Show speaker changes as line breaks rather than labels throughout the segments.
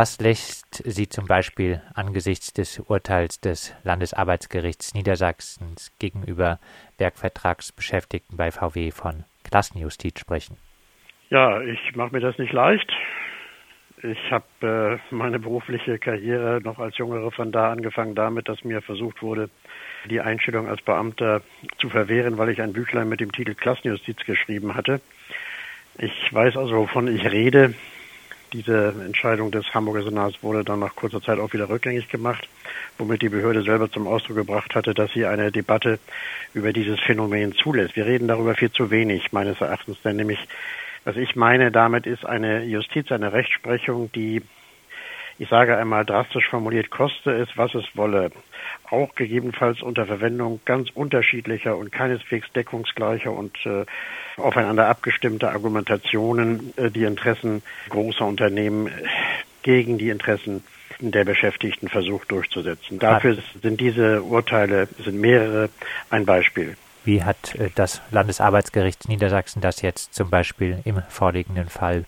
Was lässt Sie zum Beispiel angesichts des Urteils des Landesarbeitsgerichts Niedersachsens gegenüber Werkvertragsbeschäftigten bei VW von Klassenjustiz sprechen?
Ja, ich mache mir das nicht leicht. Ich habe äh, meine berufliche Karriere noch als junger Referendar angefangen damit, dass mir versucht wurde, die Einstellung als Beamter zu verwehren, weil ich ein Büchlein mit dem Titel Klassenjustiz geschrieben hatte. Ich weiß also, wovon ich rede. Diese Entscheidung des Hamburger Senats wurde dann nach kurzer Zeit auch wieder rückgängig gemacht, womit die Behörde selber zum Ausdruck gebracht hatte, dass sie eine Debatte über dieses Phänomen zulässt. Wir reden darüber viel zu wenig, meines Erachtens, denn nämlich was ich meine damit ist eine Justiz, eine Rechtsprechung, die, ich sage einmal drastisch formuliert, koste es, was es wolle, auch gegebenenfalls unter Verwendung ganz unterschiedlicher und keineswegs deckungsgleicher und äh, aufeinander abgestimmter Argumentationen äh, die Interessen großer Unternehmen äh, gegen die Interessen der Beschäftigten versucht durchzusetzen. Dafür sind diese Urteile, sind mehrere, ein Beispiel.
Wie hat äh, das Landesarbeitsgericht Niedersachsen das jetzt zum Beispiel im vorliegenden Fall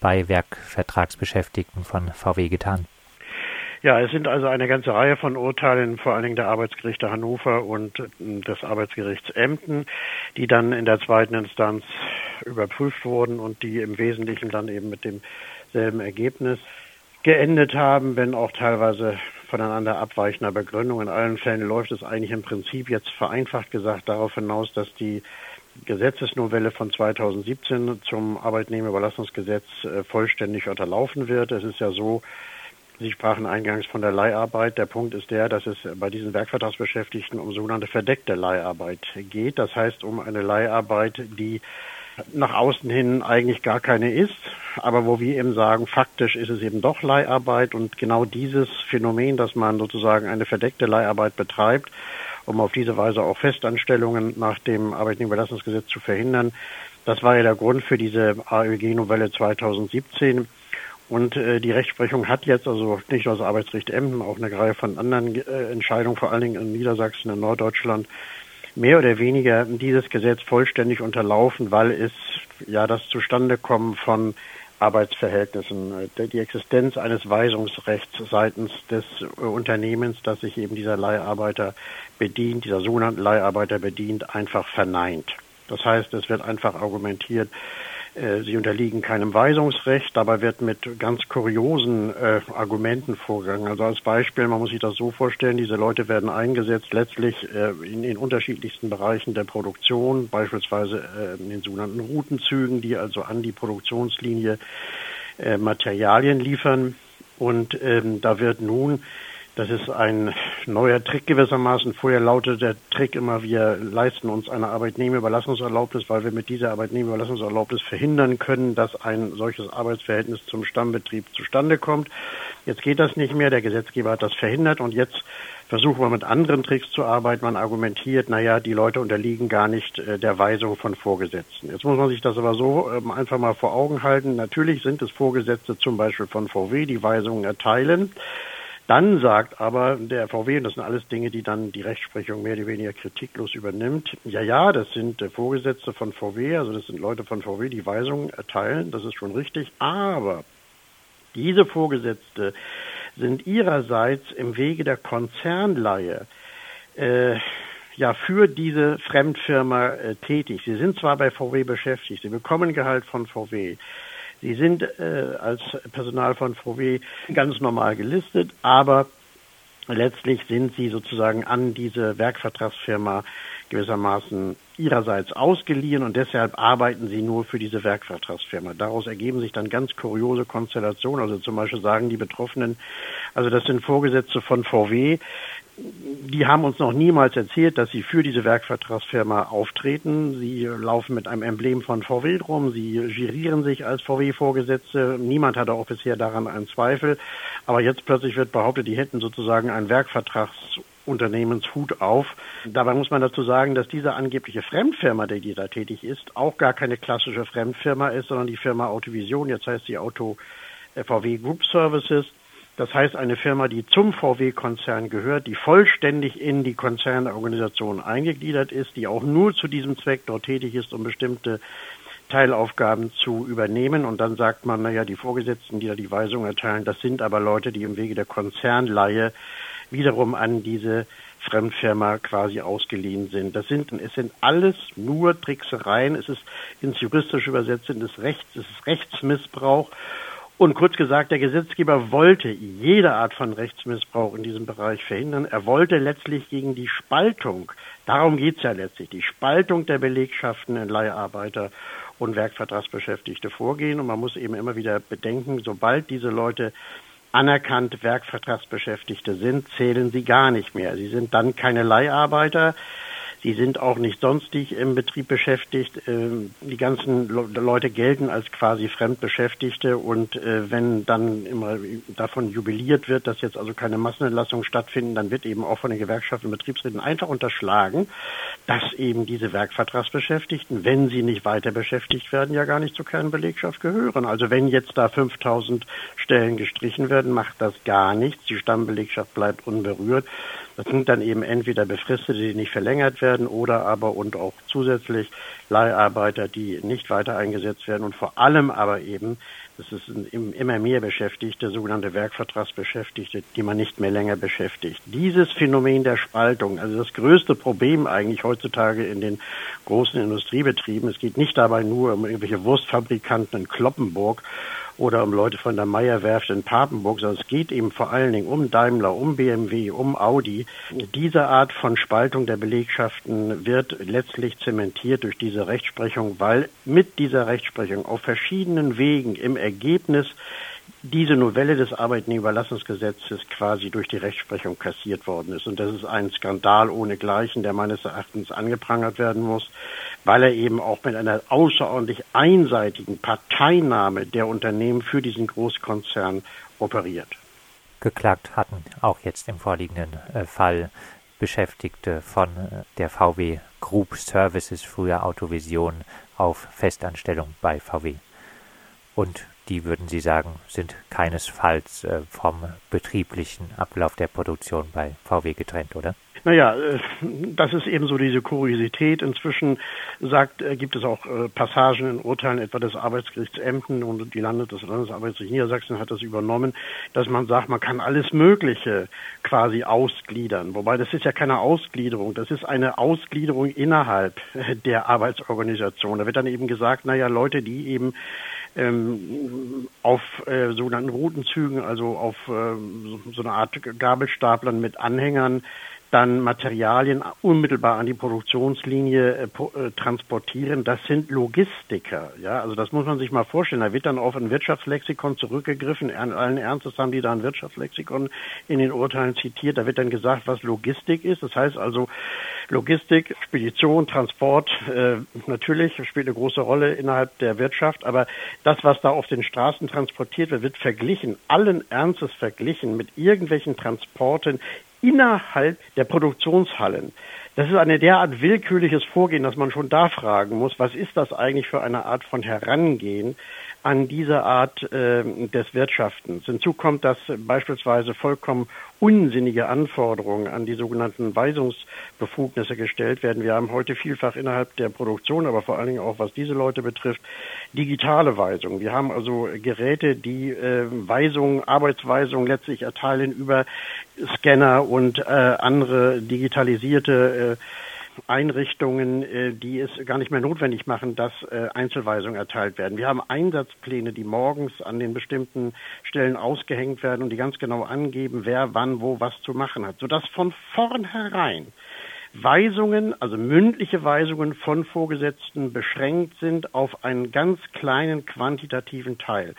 bei Werkvertragsbeschäftigten von VW getan?
Ja, es sind also eine ganze Reihe von Urteilen, vor allen Dingen der Arbeitsgerichte Hannover und äh, des Arbeitsgerichts Emden, die dann in der zweiten Instanz überprüft wurden und die im Wesentlichen dann eben mit demselben Ergebnis geendet haben, wenn auch teilweise voneinander abweichender Begründung. In allen Fällen läuft es eigentlich im Prinzip jetzt vereinfacht gesagt darauf hinaus, dass die Gesetzesnovelle von 2017 zum Arbeitnehmerüberlassungsgesetz äh, vollständig unterlaufen wird. Es ist ja so, Sie sprachen eingangs von der Leiharbeit. Der Punkt ist der, dass es bei diesen Werkvertragsbeschäftigten um sogenannte verdeckte Leiharbeit geht. Das heißt um eine Leiharbeit, die nach außen hin eigentlich gar keine ist, aber wo wir eben sagen, faktisch ist es eben doch Leiharbeit und genau dieses Phänomen, dass man sozusagen eine verdeckte Leiharbeit betreibt, um auf diese Weise auch Festanstellungen nach dem Arbeitnehmerüberlassungsgesetz zu verhindern, das war ja der Grund für diese AÖG-Novelle 2017. Und äh, die Rechtsprechung hat jetzt also nicht nur das Arbeitsgericht Emden, auch eine Reihe von anderen äh, Entscheidungen, vor allen Dingen in Niedersachsen, in Norddeutschland, mehr oder weniger dieses Gesetz vollständig unterlaufen, weil es ja das Zustandekommen von Arbeitsverhältnissen, äh, die Existenz eines Weisungsrechts seitens des äh, Unternehmens, das sich eben dieser Leiharbeiter bedient, dieser sogenannten Leiharbeiter bedient, einfach verneint. Das heißt, es wird einfach argumentiert, sie unterliegen keinem Weisungsrecht. Dabei wird mit ganz kuriosen äh, Argumenten vorgegangen. Also als Beispiel, man muss sich das so vorstellen, diese Leute werden eingesetzt letztlich äh, in den unterschiedlichsten Bereichen der Produktion, beispielsweise äh, in den sogenannten Routenzügen, die also an die Produktionslinie äh, Materialien liefern. Und ähm, da wird nun das ist ein neuer Trick gewissermaßen. Vorher lautet der Trick immer, wir leisten uns eine Arbeitnehmerüberlassungserlaubnis, weil wir mit dieser Arbeitnehmerüberlassungserlaubnis verhindern können, dass ein solches Arbeitsverhältnis zum Stammbetrieb zustande kommt. Jetzt geht das nicht mehr. Der Gesetzgeber hat das verhindert und jetzt versuchen wir mit anderen Tricks zu arbeiten. Man argumentiert, naja, die Leute unterliegen gar nicht äh, der Weisung von Vorgesetzten. Jetzt muss man sich das aber so ähm, einfach mal vor Augen halten. Natürlich sind es Vorgesetzte zum Beispiel von VW, die Weisungen erteilen. Dann sagt aber der VW, und das sind alles Dinge, die dann die Rechtsprechung mehr oder weniger kritiklos übernimmt, ja, ja, das sind äh, Vorgesetzte von VW, also das sind Leute von VW, die Weisungen erteilen, das ist schon richtig, aber diese Vorgesetzte sind ihrerseits im Wege der Konzernleihe äh, ja für diese Fremdfirma äh, tätig. Sie sind zwar bei VW beschäftigt, sie bekommen Gehalt von VW, Sie sind äh, als Personal von VW ganz normal gelistet, aber letztlich sind sie sozusagen an diese Werkvertragsfirma gewissermaßen ihrerseits ausgeliehen und deshalb arbeiten sie nur für diese Werkvertragsfirma. Daraus ergeben sich dann ganz kuriose Konstellationen. Also zum Beispiel sagen die Betroffenen, also das sind Vorgesetzte von VW, die haben uns noch niemals erzählt, dass sie für diese Werkvertragsfirma auftreten. Sie laufen mit einem Emblem von VW rum, sie girieren sich als VW-Vorgesetzte. Niemand hatte auch bisher daran einen Zweifel. Aber jetzt plötzlich wird behauptet, die hätten sozusagen einen Werkvertragsunternehmenshut auf. Dabei muss man dazu sagen, dass diese angebliche Fremdfirma, die da tätig ist, auch gar keine klassische Fremdfirma ist, sondern die Firma Autovision, jetzt heißt sie Auto äh, VW Group Services das heißt, eine Firma, die zum VW-Konzern gehört, die vollständig in die Konzernorganisation eingegliedert ist, die auch nur zu diesem Zweck dort tätig ist, um bestimmte Teilaufgaben zu übernehmen. Und dann sagt man, naja, die Vorgesetzten, die da die Weisung erteilen, das sind aber Leute, die im Wege der Konzernleihe wiederum an diese Fremdfirma quasi ausgeliehen sind. Das sind, es sind alles nur Tricksereien. Es ist ins Juristische übersetzt, es Rechts, es ist Rechtsmissbrauch. Und kurz gesagt, der Gesetzgeber wollte jede Art von Rechtsmissbrauch in diesem Bereich verhindern. Er wollte letztlich gegen die Spaltung, darum geht's ja letztlich, die Spaltung der Belegschaften in Leiharbeiter und Werkvertragsbeschäftigte vorgehen. Und man muss eben immer wieder bedenken, sobald diese Leute anerkannt Werkvertragsbeschäftigte sind, zählen sie gar nicht mehr. Sie sind dann keine Leiharbeiter, Sie sind auch nicht sonstig im Betrieb beschäftigt. Ähm, die ganzen Leute gelten als quasi Fremdbeschäftigte und äh, wenn dann immer davon jubiliert wird, dass jetzt also keine Massenentlassungen stattfinden, dann wird eben auch von den Gewerkschaften und Betriebsräten einfach unterschlagen, dass eben diese Werkvertragsbeschäftigten, wenn sie nicht weiter beschäftigt werden, ja gar nicht zur Kernbelegschaft gehören. Also wenn jetzt da 5000 Stellen gestrichen werden, macht das gar nichts. Die Stammbelegschaft bleibt unberührt. Das sind dann eben entweder Befristete, die nicht verlängert werden oder aber und auch zusätzlich Leiharbeiter, die nicht weiter eingesetzt werden und vor allem aber eben, das ist immer mehr Beschäftigte, sogenannte Werkvertragsbeschäftigte, die man nicht mehr länger beschäftigt. Dieses Phänomen der Spaltung, also das größte Problem eigentlich heutzutage in den großen Industriebetrieben, es geht nicht dabei nur um irgendwelche Wurstfabrikanten in Kloppenburg oder um Leute von der Meyer-Werft in Papenburg, sondern es geht eben vor allen Dingen um Daimler, um BMW, um Audi. Diese Art von Spaltung der Belegschaften wird letztlich zementiert durch diese Rechtsprechung, weil mit dieser Rechtsprechung auf verschiedenen Wegen im Ergebnis diese Novelle des Arbeitnehmerüberlassungsgesetzes quasi durch die Rechtsprechung kassiert worden ist. Und das ist ein Skandal ohnegleichen, der meines Erachtens angeprangert werden muss, weil er eben auch mit einer außerordentlich einseitigen Parteinahme der Unternehmen für diesen Großkonzern operiert.
Geklagt hatten auch jetzt im vorliegenden äh, Fall Beschäftigte von äh, der VW Group Services, früher Autovision, auf Festanstellung bei VW. Und die würden Sie sagen, sind keinesfalls äh, vom betrieblichen Ablauf der Produktion bei VW getrennt, oder?
Naja, äh, das ist eben so diese Kuriosität. Inzwischen sagt, äh, gibt es auch Passagen in Urteilen etwa des Arbeitsgerichts Emden und die Landes des Landesarbeitsgerichts Niedersachsen hat das übernommen, dass man sagt, man kann alles Mögliche quasi ausgliedern. Wobei das ist ja keine Ausgliederung, das ist eine Ausgliederung innerhalb der Arbeitsorganisation. Da wird dann eben gesagt, naja, Leute, die eben ähm, auf äh, sogenannten Routenzügen, also auf äh, so eine Art Gabelstaplern mit Anhängern, dann Materialien unmittelbar an die Produktionslinie äh, äh, transportieren, das sind Logistiker. Ja, also das muss man sich mal vorstellen. Da wird dann auf ein Wirtschaftslexikon zurückgegriffen. Allen Ernstes haben die da ein Wirtschaftslexikon in den Urteilen zitiert. Da wird dann gesagt, was Logistik ist. Das heißt also Logistik, Spedition, Transport, äh, natürlich spielt eine große Rolle innerhalb der Wirtschaft. Aber das, was da auf den Straßen transportiert wird, wird verglichen, allen Ernstes verglichen mit irgendwelchen Transporten innerhalb der Produktionshallen. Das ist eine derart willkürliches Vorgehen, dass man schon da fragen muss, was ist das eigentlich für eine Art von Herangehen an diese Art äh, des Wirtschaftens. Hinzu kommt, dass beispielsweise vollkommen unsinnige Anforderungen an die sogenannten Weisungsbefugnisse gestellt werden. Wir haben heute vielfach innerhalb der Produktion, aber vor allen Dingen auch was diese Leute betrifft, digitale Weisungen. Wir haben also Geräte, die äh, Weisungen, Arbeitsweisungen letztlich erteilen über Scanner und äh, andere digitalisierte äh, Einrichtungen, äh, die es gar nicht mehr notwendig machen, dass äh, Einzelweisungen erteilt werden. Wir haben Einsatzpläne, die morgens an den bestimmten Stellen ausgehängt werden und die ganz genau angeben, wer wann wo was zu machen hat, sodass von vornherein Weisungen, also mündliche Weisungen von Vorgesetzten beschränkt sind auf einen ganz kleinen quantitativen Teil.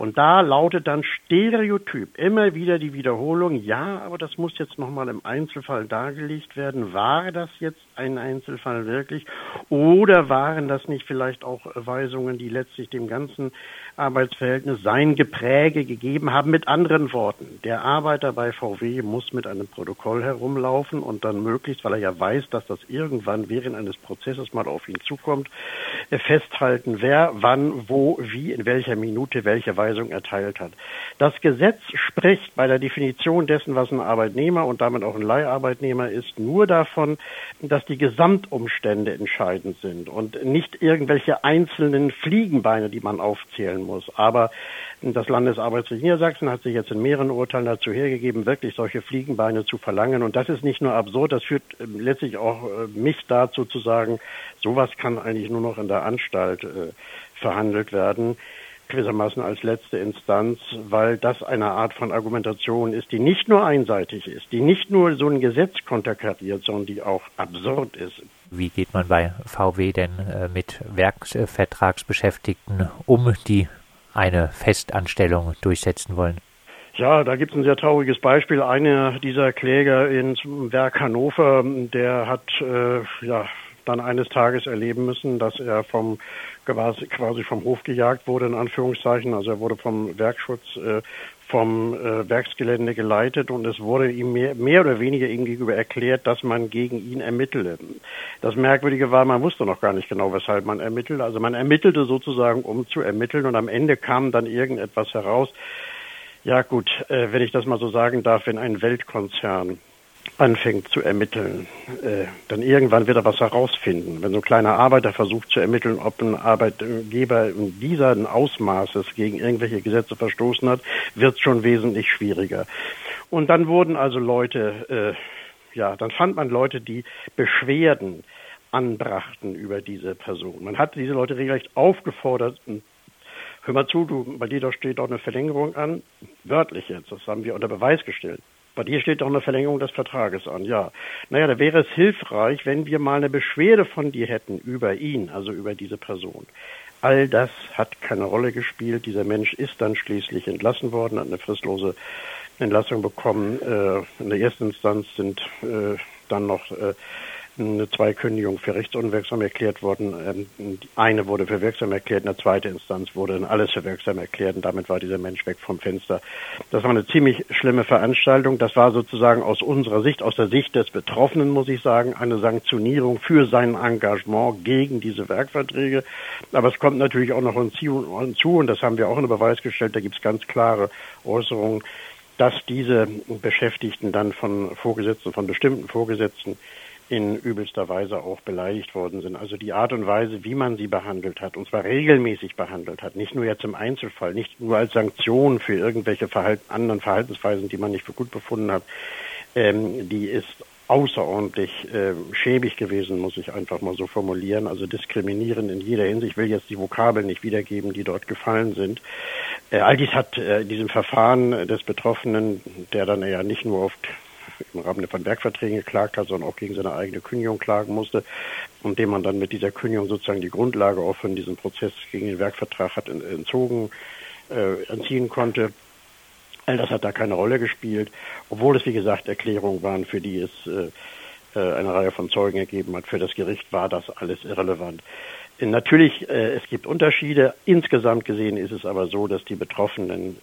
Und da lautet dann Stereotyp immer wieder die Wiederholung, ja, aber das muss jetzt nochmal im Einzelfall dargelegt werden. War das jetzt ein Einzelfall wirklich? Oder waren das nicht vielleicht auch Weisungen, die letztlich dem ganzen Arbeitsverhältnis sein Gepräge gegeben haben? Mit anderen Worten, der Arbeiter bei VW muss mit einem Protokoll herumlaufen und dann möglichst, weil er ja weiß, dass das irgendwann während eines Prozesses mal auf ihn zukommt, festhalten, wer, wann, wo, wie, in welcher Minute welche Weisung erteilt hat. Das Gesetz spricht bei der Definition dessen, was ein Arbeitnehmer und damit auch ein Leiharbeitnehmer ist, nur davon, dass die Gesamtumstände entscheidend sind und nicht irgendwelche einzelnen Fliegenbeine, die man aufzählen muss. Aber das Landesarbeitsgericht Niedersachsen hat sich jetzt in mehreren Urteilen dazu hergegeben, wirklich solche Fliegenbeine zu verlangen. Und das ist nicht nur absurd, das führt ähm, letztlich auch äh, mich dazu zu sagen, sowas kann eigentlich nur noch in der Anstalt äh, verhandelt werden gewissermaßen als letzte Instanz, weil das eine Art von Argumentation ist, die nicht nur einseitig ist, die nicht nur so ein Gesetz konterkariert, sondern die auch absurd ist.
Wie geht man bei VW denn äh, mit Werksvertragsbeschäftigten um, die eine Festanstellung durchsetzen wollen?
Ja, da gibt es ein sehr trauriges Beispiel. Einer dieser Kläger ins Werk Hannover, der hat äh, ja dann eines Tages erleben müssen, dass er vom quasi vom Hof gejagt wurde, in Anführungszeichen. Also er wurde vom Werkschutz äh, vom äh, Werksgelände geleitet und es wurde ihm mehr, mehr oder weniger ihm gegenüber erklärt, dass man gegen ihn ermittele. Das Merkwürdige war, man wusste noch gar nicht genau, weshalb man ermittelt. Also man ermittelte sozusagen, um zu ermitteln und am Ende kam dann irgendetwas heraus. Ja gut, äh, wenn ich das mal so sagen darf, wenn ein Weltkonzern anfängt zu ermitteln, äh, dann irgendwann wird er was herausfinden. Wenn so ein kleiner Arbeiter versucht zu ermitteln, ob ein Arbeitgeber in dieser Ausmaßes gegen irgendwelche Gesetze verstoßen hat, wird es schon wesentlich schwieriger. Und dann wurden also Leute, äh, ja, dann fand man Leute, die Beschwerden anbrachten über diese Person. Man hat diese Leute regelrecht aufgefordert, hör mal zu, du, bei dir steht doch eine Verlängerung an, wörtlich jetzt, das haben wir unter Beweis gestellt. Bei dir steht doch eine Verlängerung des Vertrages an, ja. Naja, da wäre es hilfreich, wenn wir mal eine Beschwerde von dir hätten über ihn, also über diese Person. All das hat keine Rolle gespielt. Dieser Mensch ist dann schließlich entlassen worden, hat eine fristlose Entlassung bekommen. Äh, in der ersten Instanz sind äh, dann noch äh, zwei Kündigungen für rechtsunwirksam erklärt worden. Ähm, eine wurde für wirksam erklärt, in der zweiten Instanz wurde dann alles für wirksam erklärt und damit war dieser Mensch weg vom Fenster. Das war eine ziemlich schlimme Veranstaltung. Das war sozusagen aus unserer Sicht, aus der Sicht des Betroffenen, muss ich sagen, eine Sanktionierung für sein Engagement gegen diese Werkverträge. Aber es kommt natürlich auch noch hinzu, und das haben wir auch in den Beweis gestellt, da gibt es ganz klare Äußerungen, dass diese Beschäftigten dann von Vorgesetzten, von bestimmten Vorgesetzten in übelster Weise auch beleidigt worden sind. Also die Art und Weise, wie man sie behandelt hat, und zwar regelmäßig behandelt hat, nicht nur jetzt im Einzelfall, nicht nur als Sanktion für irgendwelche Verhalten, anderen Verhaltensweisen, die man nicht für gut befunden hat, ähm, die ist außerordentlich äh, schäbig gewesen, muss ich einfach mal so formulieren. Also diskriminierend in jeder Hinsicht. Ich will jetzt die Vokabeln nicht wiedergeben, die dort gefallen sind. Äh, all dies hat äh, in diesem Verfahren des Betroffenen, der dann ja nicht nur oft im Rahmen von Werkverträgen geklagt hat, sondern auch gegen seine eigene Kündigung klagen musste und dem man dann mit dieser Kündigung sozusagen die Grundlage auch von diesem Prozess gegen den Werkvertrag hat entzogen, äh, entziehen konnte. All das hat da keine Rolle gespielt, obwohl es wie gesagt Erklärungen waren, für die es äh, äh eine Reihe von Zeugen ergeben hat. Für das Gericht war das alles irrelevant. Natürlich, äh, es gibt Unterschiede. Insgesamt gesehen ist es aber so, dass die Betroffenen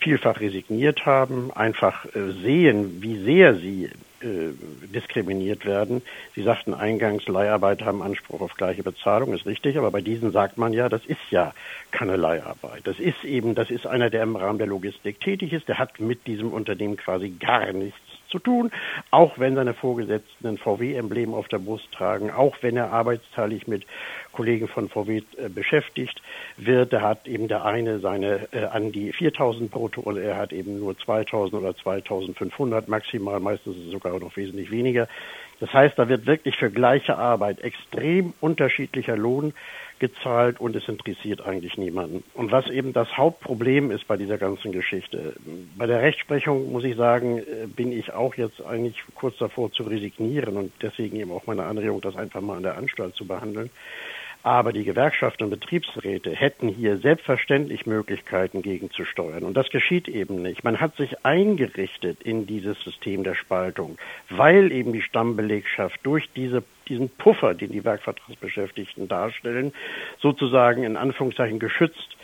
vielfach resigniert haben, einfach äh, sehen, wie sehr sie äh, diskriminiert werden. Sie sagten eingangs, Leiharbeit haben Anspruch auf gleiche Bezahlung, ist richtig, aber bei diesen sagt man ja, das ist ja keine Leiharbeit. Das ist eben, das ist einer, der im Rahmen der Logistik tätig ist, der hat mit diesem Unternehmen quasi gar nichts zu tun, auch wenn seine Vorgesetzten ein VW-Emblem auf der Brust tragen, auch wenn er arbeitsteilig mit Kollegen von VW äh, beschäftigt wird. Da hat eben der eine seine äh, an die 4000 brutto und er hat eben nur 2000 oder 2500 maximal, meistens ist es sogar noch wesentlich weniger. Das heißt, da wird wirklich für gleiche Arbeit extrem unterschiedlicher Lohn gezahlt und es interessiert eigentlich niemanden. Und was eben das Hauptproblem ist bei dieser ganzen Geschichte, bei der Rechtsprechung muss ich sagen, äh, bin ich auch jetzt eigentlich kurz davor zu resignieren und deswegen eben auch meine Anregung, das einfach mal an der Anstalt zu behandeln. Aber die Gewerkschaften und Betriebsräte hätten hier selbstverständlich Möglichkeiten gegenzusteuern. Und das geschieht eben nicht. Man hat sich eingerichtet in dieses System der Spaltung, weil eben die Stammbelegschaft durch diese, diesen Puffer, den die Werkvertragsbeschäftigten darstellen, sozusagen in Anführungszeichen geschützt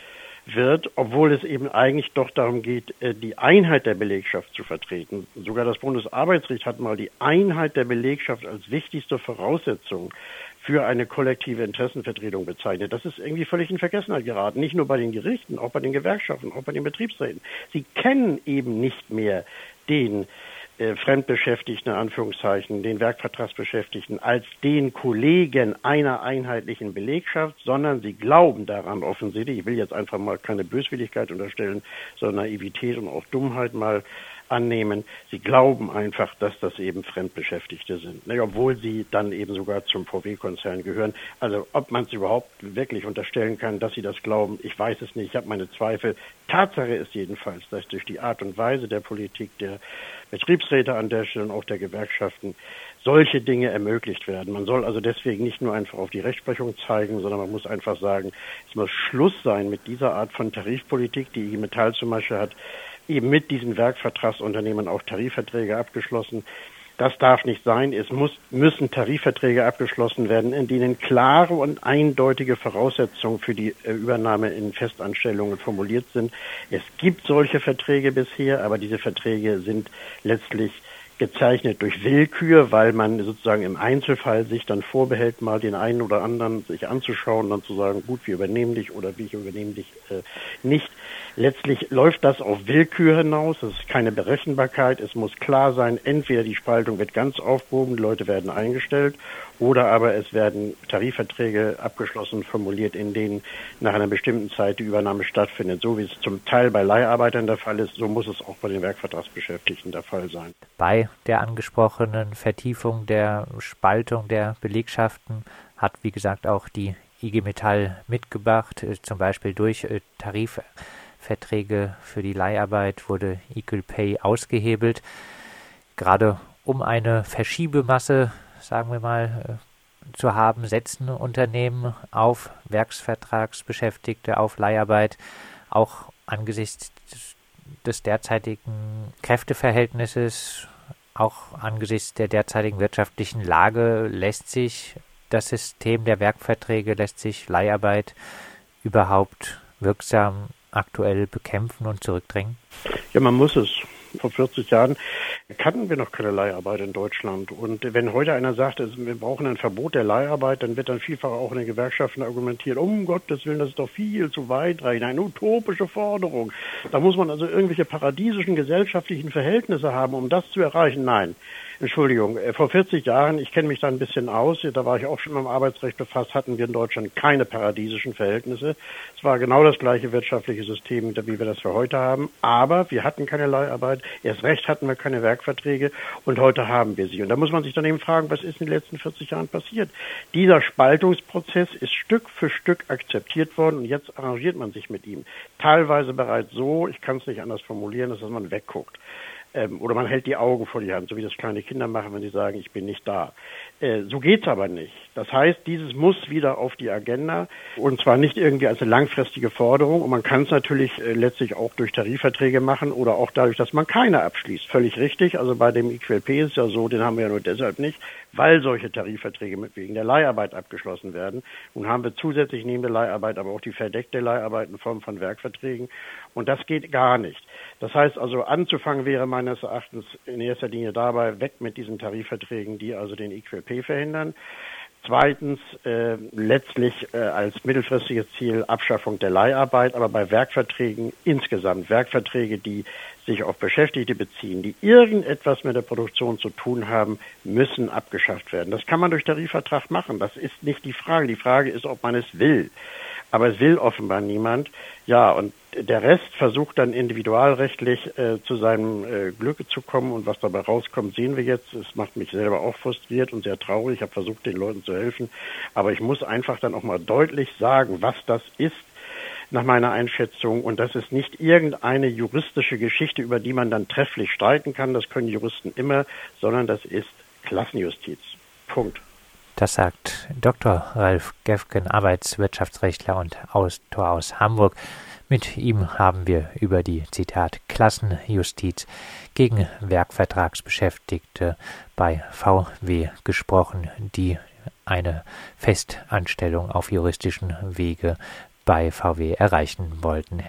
wird, obwohl es eben eigentlich doch darum geht, äh, die Einheit der Belegschaft zu vertreten. Sogar das Bundesarbeitsgericht hat mal die Einheit der Belegschaft als wichtigste Voraussetzung für eine kollektive Interessenvertretung bezeichnet. Das ist irgendwie völlig in Vergessenheit geraten. Nicht nur bei den Gerichten, auch bei den Gewerkschaften, auch bei den Betriebsräten. Sie kennen eben nicht mehr den äh, Fremdbeschäftigten, in Anführungszeichen, den Werkvertragsbeschäftigten als den Kollegen einer einheitlichen Belegschaft, sondern sie glauben daran offensichtlich, ich will jetzt einfach mal keine Böswilligkeit unterstellen, sondern Naivität und auch Dummheit mal annehmen. Sie glauben einfach, dass das eben Fremdbeschäftigte sind, ne, obwohl sie dann eben sogar zum VW-Konzern gehören. Also ob man es überhaupt wirklich unterstellen kann, dass sie das glauben, ich weiß es nicht. Ich habe meine Zweifel. Tatsache ist jedenfalls, dass durch die Art und Weise der Politik der Betriebsräte an der Stelle und auch der Gewerkschaften solche Dinge ermöglicht werden. Man soll also deswegen nicht nur einfach auf die Rechtsprechung zeigen, sondern man muss einfach sagen, es muss Schluss sein mit dieser Art von Tarifpolitik, die IG Metall zum Beispiel hat eben mit diesen Werkvertragsunternehmen auch Tarifverträge abgeschlossen. Das darf nicht sein. Es muss, müssen Tarifverträge abgeschlossen werden, in denen klare und eindeutige Voraussetzungen für die äh, Übernahme in Festanstellungen formuliert sind. Es gibt solche Verträge bisher, aber diese Verträge sind letztlich gezeichnet durch Willkür, weil man sozusagen im Einzelfall sich dann vorbehält, mal den einen oder anderen sich anzuschauen und dann zu sagen, gut, wir übernehmen dich oder wir übernehmen dich äh, nicht. Letztlich läuft das auf Willkür hinaus. Es ist keine Berechenbarkeit. Es muss klar sein, entweder die Spaltung wird ganz aufgehoben, die Leute werden eingestellt, oder aber es werden Tarifverträge abgeschlossen, formuliert, in denen nach einer bestimmten Zeit die Übernahme stattfindet. So wie es zum Teil bei Leiharbeitern der Fall ist, so muss es auch bei den Werkvertragsbeschäftigten der Fall sein.
Bei der angesprochenen Vertiefung der Spaltung der Belegschaften hat, wie gesagt, auch die IG Metall mitgebracht, äh, zum Beispiel durch äh, Tarifverträge für die Leiharbeit wurde Equal Pay ausgehebelt, gerade um eine Verschiebemasse, sagen wir mal, äh, zu haben, setzen Unternehmen auf Werksvertragsbeschäftigte, auf Leiharbeit, auch angesichts des derzeitigen Kräfteverhältnisses, auch angesichts der derzeitigen wirtschaftlichen Lage, lässt sich das System der Werkverträge, lässt sich Leiharbeit überhaupt wirksam aktuell bekämpfen und zurückdrängen?
Ja, man muss es vor 40 Jahren kannten wir noch keine Leiharbeit in Deutschland. Und wenn heute einer sagt, wir brauchen ein Verbot der Leiharbeit, dann wird dann vielfach auch in den Gewerkschaften argumentiert, um Gottes Willen, das ist doch viel zu weitreichend, eine utopische Forderung. Da muss man also irgendwelche paradiesischen gesellschaftlichen Verhältnisse haben, um das zu erreichen. Nein. Entschuldigung, äh, vor 40 Jahren, ich kenne mich da ein bisschen aus, da war ich auch schon mit dem Arbeitsrecht befasst, hatten wir in Deutschland keine paradiesischen Verhältnisse. Es war genau das gleiche wirtschaftliche System, wie wir das für heute haben, aber wir hatten keine Leiharbeit, erst recht hatten wir keine Werkverträge und heute haben wir sie. Und da muss man sich dann eben fragen, was ist in den letzten 40 Jahren passiert? Dieser Spaltungsprozess ist Stück für Stück akzeptiert worden und jetzt arrangiert man sich mit ihm. Teilweise bereits so, ich kann es nicht anders formulieren, dass man wegguckt. Ähm, oder man hält die Augen vor die Hand, so wie das kleine Kinder machen, wenn sie sagen, ich bin nicht da. Äh, so geht's aber nicht. Das heißt, dieses muss wieder auf die Agenda und zwar nicht irgendwie als eine langfristige Forderung. Und man kann es natürlich äh, letztlich auch durch Tarifverträge machen oder auch dadurch, dass man keine abschließt. Völlig richtig. Also bei dem IQLP ist ja so, den haben wir ja nur deshalb nicht, weil solche Tarifverträge mit wegen der Leiharbeit abgeschlossen werden. Nun haben wir zusätzlich neben der Leiharbeit aber auch die verdeckte Leiharbeit in Form von Werkverträgen. Und das geht gar nicht. Das heißt also, anzufangen wäre meines Erachtens in erster Linie dabei, weg mit diesen Tarifverträgen, die also den IQLP verhindern. Zweitens äh, letztlich äh, als mittelfristiges Ziel Abschaffung der Leiharbeit, aber bei Werkverträgen insgesamt, Werkverträge, die sich auf Beschäftigte beziehen, die irgendetwas mit der Produktion zu tun haben, müssen abgeschafft werden. Das kann man durch Tarifvertrag machen. Das ist nicht die Frage. Die Frage ist, ob man es will. Aber es will offenbar niemand. Ja, und der Rest versucht dann individualrechtlich äh, zu seinem äh, Glück zu kommen und was dabei rauskommt, sehen wir jetzt. Es macht mich selber auch frustriert und sehr traurig. Ich habe versucht, den Leuten zu helfen, aber ich muss einfach dann auch mal deutlich sagen, was das ist nach meiner Einschätzung. Und das ist nicht irgendeine juristische Geschichte, über die man dann trefflich streiten kann. Das können Juristen immer, sondern das ist Klassenjustiz. Punkt.
Das sagt Dr. Ralf Gefgen, Arbeitswirtschaftsrechtler und Autor aus Hamburg. Mit ihm haben wir über die Zitat Klassenjustiz gegen Werkvertragsbeschäftigte bei VW gesprochen, die eine Festanstellung auf juristischen Wege bei VW erreichen wollten.